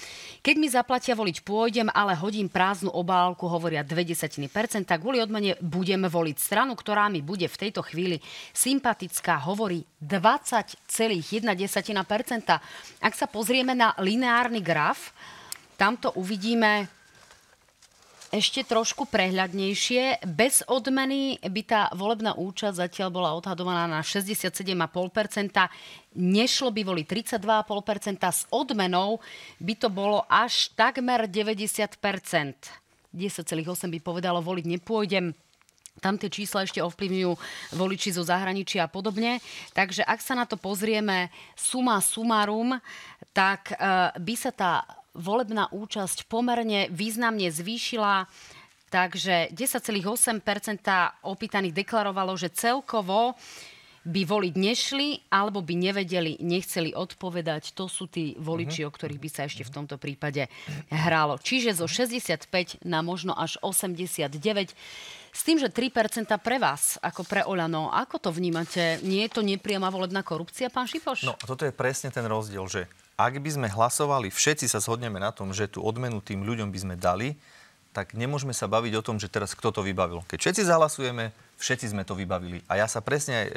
Keď mi zaplatia voliť pôjdem, ale hodím prázdnu obálku, hovoria 0,2%. Kvôli odmene budem voliť stranu, ktorá mi bude v tejto chvíli sympatická, hovorí 20,1%. Ak sa pozrieme na lineárny graf, tamto uvidíme ešte trošku prehľadnejšie. Bez odmeny by tá volebná účasť zatiaľ bola odhadovaná na 67,5%. Nešlo by voliť 32,5%. S odmenou by to bolo až takmer 90%. 10,8 by povedalo, voliť nepôjdem. Tam tie čísla ešte ovplyvňujú voliči zo zahraničia a podobne. Takže ak sa na to pozrieme suma sumarum, tak e, by sa tá volebná účasť pomerne významne zvýšila. Takže 10,8% opýtaných deklarovalo, že celkovo by voliť nešli, alebo by nevedeli, nechceli odpovedať. To sú tí voliči, o ktorých by sa ešte v tomto prípade hrálo. Čiže zo 65 na možno až 89. S tým, že 3% pre vás, ako pre Oľano. Ako to vnímate? Nie je to nepriama volebná korupcia, pán Šipoš? No a toto je presne ten rozdiel, že ak by sme hlasovali, všetci sa zhodneme na tom, že tú odmenu tým ľuďom by sme dali, tak nemôžeme sa baviť o tom, že teraz kto to vybavil. Keď všetci zahlasujeme, všetci sme to vybavili. A ja sa presne aj e,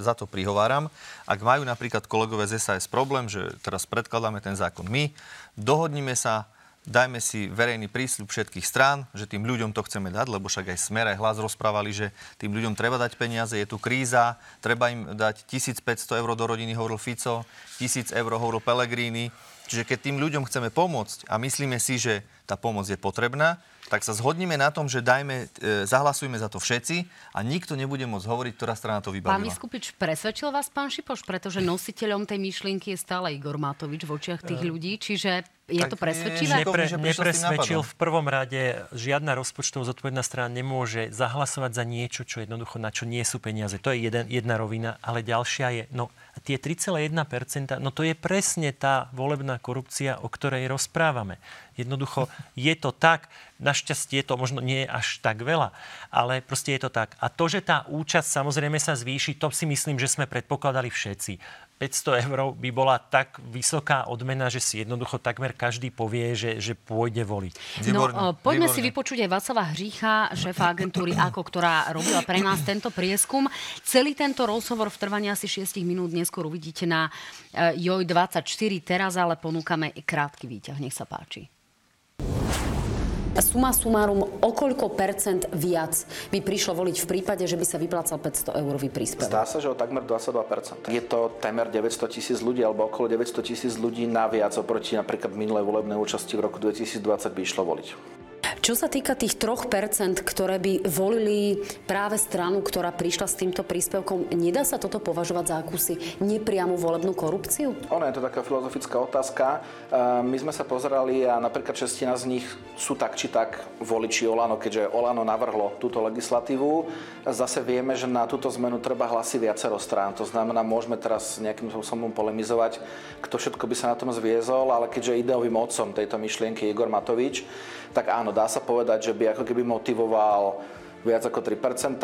za to prihováram. Ak majú napríklad kolegové z SAS problém, že teraz predkladáme ten zákon my, dohodnime sa, dajme si verejný prísľub všetkých strán, že tým ľuďom to chceme dať, lebo však aj Smer, aj hlas rozprávali, že tým ľuďom treba dať peniaze, je tu kríza, treba im dať 1500 eur do rodiny, hovoril Fico, 1000 eur hovoril Pellegrini. Čiže keď tým ľuďom chceme pomôcť a myslíme si, že tá pomoc je potrebná, tak sa zhodnime na tom, že dajme, e, zahlasujme za to všetci a nikto nebude môcť hovoriť, ktorá strana to Pán vybavila. Vyskupič, presvedčil vás pán Šipoš, pretože nositeľom tej myšlienky je stále Igor Matovič v očiach tých ľudí, čiže je tak to presvedčivé? Nepre- nepresvedčil v prvom rade, žiadna rozpočtovo zodpovedná strana nemôže zahlasovať za niečo, čo jednoducho na čo nie sú peniaze. To je jeden, jedna rovina, ale ďalšia je, no tie 3,1%, no to je presne tá volebná korupcia, o ktorej rozprávame. Jednoducho je to tak, na, našťastie to možno nie je až tak veľa, ale proste je to tak. A to, že tá účasť samozrejme sa zvýši, to si myslím, že sme predpokladali všetci. 500 eur by bola tak vysoká odmena, že si jednoducho takmer každý povie, že, že pôjde voliť. No, poďme Výborné. si vypočuť aj Václava Hřícha, šéfa agentúry AKO, ktorá robila pre nás tento prieskum. Celý tento rozhovor v trvaní asi 6 minút neskôr uvidíte na eh, JOJ24. Teraz ale ponúkame krátky výťah. Nech sa páči. Suma sumárum, o koľko percent viac by prišlo voliť v prípade, že by sa vyplácal 500 eurový príspevok? Zdá sa, že o takmer 22% Je to témer 900 tisíc ľudí alebo okolo 900 tisíc ľudí naviac oproti napríklad minulej volebnej účasti v roku 2020 by išlo voliť. Čo sa týka tých 3%, ktoré by volili práve stranu, ktorá prišla s týmto príspevkom, nedá sa toto považovať za akúsi nepriamu volebnú korupciu? Ono je to taká filozofická otázka. My sme sa pozerali a napríklad šestina z nich sú tak či tak voliči Olano, keďže Olano navrhlo túto legislatívu. Zase vieme, že na túto zmenu treba hlasy viacero strán. To znamená, môžeme teraz nejakým spôsobom polemizovať, kto všetko by sa na tom zviezol, ale keďže ideovým otcom tejto myšlienky Igor Matovič, tak áno, dá sa povedať, že by ako keby motivoval viac ako 3%,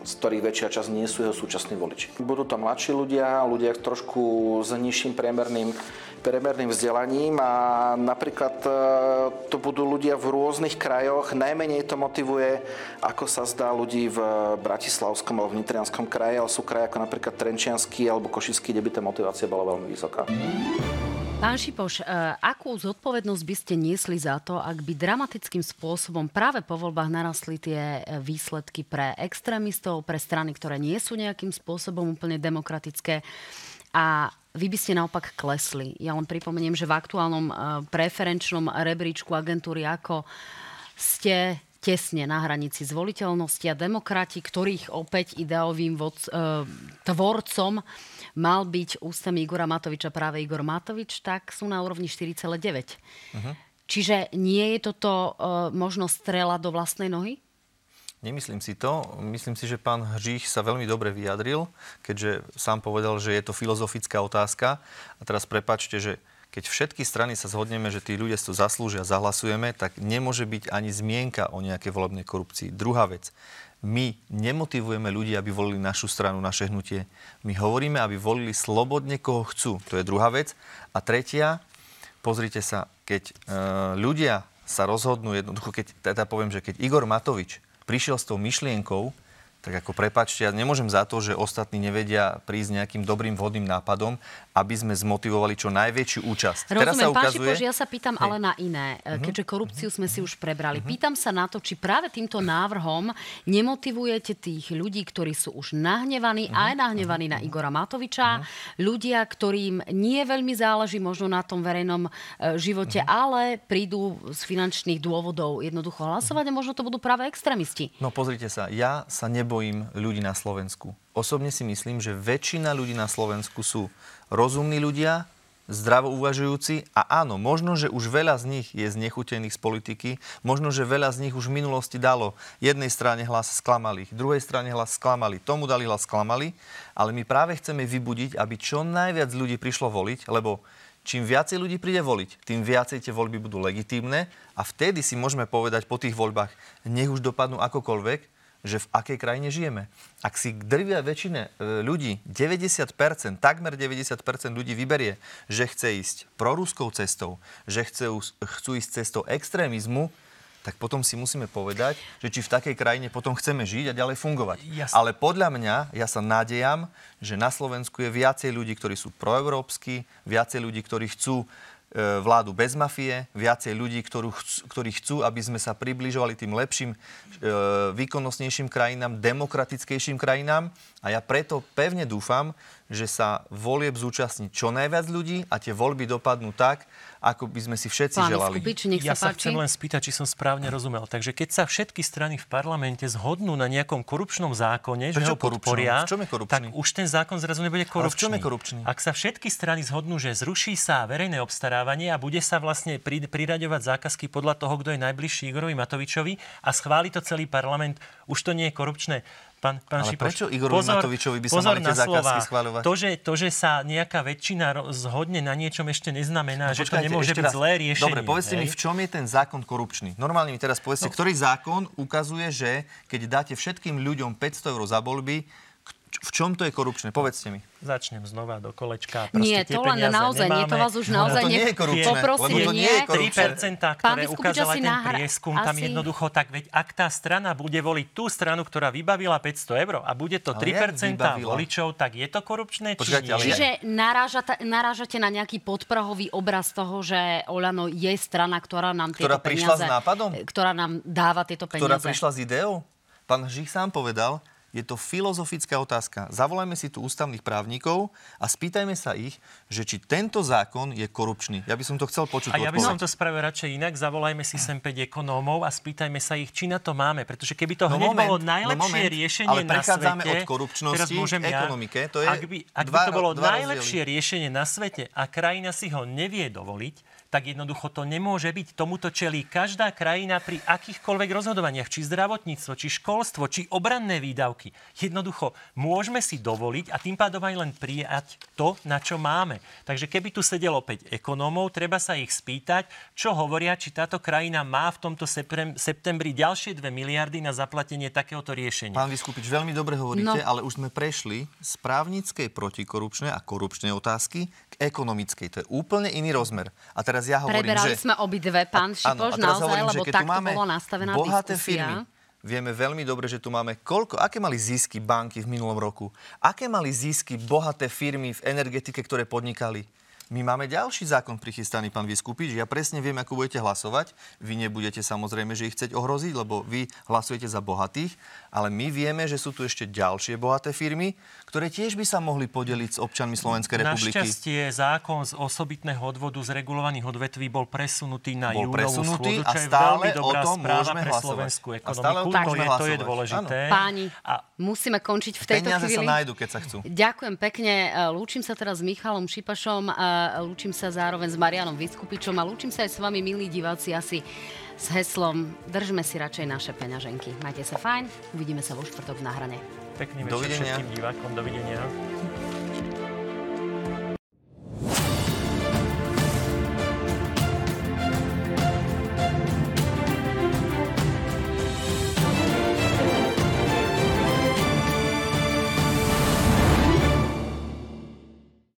z ktorých väčšia časť nie sú jeho súčasní voliči. Budú to mladší ľudia, ľudia trošku s nižším priemerným, priemerným vzdelaním a napríklad e, to budú ľudia v rôznych krajoch. Najmenej to motivuje, ako sa zdá ľudí v Bratislavskom alebo v Nitrianskom kraji, ale sú kraje ako napríklad Trenčiansky alebo Košický, kde by tá motivácia bola veľmi vysoká. Pán Šipoš, e, akú zodpovednosť by ste niesli za to, ak by dramatickým spôsobom práve po voľbách narastli tie e, výsledky pre extrémistov, pre strany, ktoré nie sú nejakým spôsobom úplne demokratické a vy by ste naopak klesli. Ja len pripomeniem, že v aktuálnom e, preferenčnom rebríčku agentúry ako ste tesne na hranici zvoliteľnosti a demokrati, ktorých opäť ideovým tvorcom mal byť ústami Igora Matoviča práve Igor Matovič, tak sú na úrovni 4,9. Uh-huh. Čiže nie je toto uh, možno strela do vlastnej nohy? Nemyslím si to. Myslím si, že pán Hřích sa veľmi dobre vyjadril, keďže sám povedal, že je to filozofická otázka. A teraz prepačte, že keď všetky strany sa zhodneme, že tí ľudia si to zaslúžia, zahlasujeme, tak nemôže byť ani zmienka o nejakej volebnej korupcii. Druhá vec my nemotivujeme ľudí, aby volili našu stranu, naše hnutie. My hovoríme, aby volili slobodne, koho chcú. To je druhá vec. A tretia, pozrite sa, keď e, ľudia sa rozhodnú jednoducho, keď teda poviem, že keď Igor Matovič prišiel s tou myšlienkou, tak ako prepačte, ja nemôžem za to, že ostatní nevedia prísť nejakým dobrým vhodným nápadom, aby sme zmotivovali čo najväčšiu účasť. Rozumiem, Teraz sa ukazuje... Pán ja sa pýtam hej. ale na iné, uh-huh. keďže korupciu sme si už prebrali. Uh-huh. Pýtam sa na to, či práve týmto návrhom nemotivujete tých ľudí, ktorí sú už nahnevaní, uh-huh. aj nahnevaní uh-huh. na Igora Matoviča, ľudia, ktorým nie veľmi záleží možno na tom verejnom e, živote, ale prídu z finančných dôvodov jednoducho hlasovať a možno to budú práve extrémisti. No pozrite sa, ja sa nebudem nebojím ľudí na Slovensku. Osobne si myslím, že väčšina ľudí na Slovensku sú rozumní ľudia, zdravo uvažujúci a áno, možno, že už veľa z nich je znechutených z politiky, možno, že veľa z nich už v minulosti dalo jednej strane hlas sklamali, druhej strane hlas sklamali, tomu dali hlas sklamali, ale my práve chceme vybudiť, aby čo najviac ľudí prišlo voliť, lebo čím viacej ľudí príde voliť, tým viacej tie voľby budú legitímne a vtedy si môžeme povedať po tých voľbách, nech už dopadnú akokoľvek, že v akej krajine žijeme. Ak si drvia väčšine e, ľudí, 90%, takmer 90% ľudí vyberie, že chce ísť prorúskou cestou, že chcú, chcú ísť cestou extrémizmu, tak potom si musíme povedať, že či v takej krajine potom chceme žiť a ďalej fungovať. Jasne. Ale podľa mňa, ja sa nádejam, že na Slovensku je viacej ľudí, ktorí sú proeurópsky, viacej ľudí, ktorí chcú vládu bez mafie, viacej ľudí, ktorú ktorí chcú, aby sme sa približovali tým lepším, e, výkonnostnejším krajinám, demokratickejším krajinám. A ja preto pevne dúfam, že sa volieb zúčastní čo najviac ľudí a tie voľby dopadnú tak, ako by sme si všetci Pán želali. Skupič, nech ja sa, sa chcem len spýtať, či som správne rozumel. Takže keď sa všetky strany v parlamente zhodnú na nejakom korupčnom zákone, že ho podporia, v čom je korupčný? tak už ten zákon zrazu nebude korupčný. Ale v čom je korupčný? Ak sa všetky strany zhodnú, že zruší sa verejné obstarávanie a bude sa vlastne pri, priraďovať zákazky podľa toho, kto je najbližší Igorovi Matovičovi a schváli to celý parlament, už to nie je korupčné. Pán, pán Ale Šipoš, prečo Igorovi Matovičovi by sa pozor mali tie zákazky slová. schvaľovať? To že, to, že sa nejaká väčšina zhodne na niečom ešte neznamená, že to Počkajte, nemôže ešte byť raz. zlé riešenie. Dobre, povedzte mi, hej? v čom je ten zákon korupčný? Normálne mi teraz povedzte, no. ktorý zákon ukazuje, že keď dáte všetkým ľuďom 500 eur za voľby, v čom to je korupčné? Povedzte mi. Začnem znova do kolečka. Nie, Proste tie to len naozaj nie, to nemáme. vás už naozaj to nie je korupčné, Poprosím, lebo to nie je korupčné. 3%, Pán ktoré ukázala ten nahra- prieskum, tam asi- jednoducho, tak veď ak tá strana bude voliť tú stranu, ktorá vybavila 500 eur a bude to Ale 3% jak vybavila? voličov, tak je to korupčné, či Počkajte, nie? Čiže narážate, narážate na nejaký podprahový obraz toho, že Olano je strana, ktorá nám tieto Ktorá prišla peniaze... s nápadom? Ktorá nám dáva tieto Ktorá peniaze. prišla s ideou? Pán Žich sám povedal, je to filozofická otázka. Zavolajme si tu ústavných právnikov a spýtajme sa ich, že či tento zákon je korupčný. Ja by som to chcel počuť. A ja by odpoveď. som to spravil radšej inak. Zavolajme si sem 5 ekonómov a spýtajme sa ich, či na to máme. Pretože keby to No hneď moment, bolo no najlepšie moment, riešenie ale na prechádzame svete... od korupčnosti k ekonomike, to je ak by, ak by dva- to bolo dva najlepšie riešenie na svete a krajina si ho nevie dovoliť, tak jednoducho to nemôže byť. Tomuto čelí každá krajina pri akýchkoľvek rozhodovaniach, či zdravotníctvo, či školstvo, či obranné výdavky. Jednoducho môžeme si dovoliť a tým pádom aj len prijať to, na čo máme. Takže keby tu sedelo 5 ekonómov, treba sa ich spýtať, čo hovoria, či táto krajina má v tomto septem- septembri ďalšie 2 miliardy na zaplatenie takéhoto riešenia. Pán Vyskupič, veľmi dobre hovoríte, No. ale už sme prešli z právnickej protikorupčnej a korupčnej otázky k ekonomickej. To je úplne iný rozmer. A teraz ja hovorím, Preberali že... sme obidve, pán Áno, Šipoš, teraz naozaj, hovorím, lebo takto máme bola nastavená bohaté diskusia. firmy, vieme veľmi dobre, že tu máme koľko, aké mali zisky banky v minulom roku, aké mali zisky bohaté firmy v energetike, ktoré podnikali. My máme ďalší zákon prichystaný, pán Vyskupič. Ja presne viem, ako budete hlasovať. Vy nebudete samozrejme, že ich chcieť ohroziť, lebo vy hlasujete za bohatých. Ale my vieme, že sú tu ešte ďalšie bohaté firmy, ktoré tiež by sa mohli podeliť s občanmi Slovenskej republiky. Našťastie zákon z osobitného odvodu z regulovaných odvetví bol presunutý na Bol júlovú presunutý schôdzu, a čo je stále veľmi dobrá o tom správa pre hlasovať. slovenskú ekonomiku. stále to, je, to je dôležité. Páni, A musíme končiť v tejto Peniaze chvíli. sa nájdu, keď sa chcú. Ďakujem pekne. Lúčim sa teraz s Michalom Šipašom, lúčim sa zároveň s Marianom Vyskupičom a lúčim sa aj s vami, milí diváci, asi s heslom Držme si radšej naše peňaženky. Majte sa fajn, uvidíme sa vo štvrtok na hrane. pekný večer Dovidenia. všetkým divákom. Dovidenia.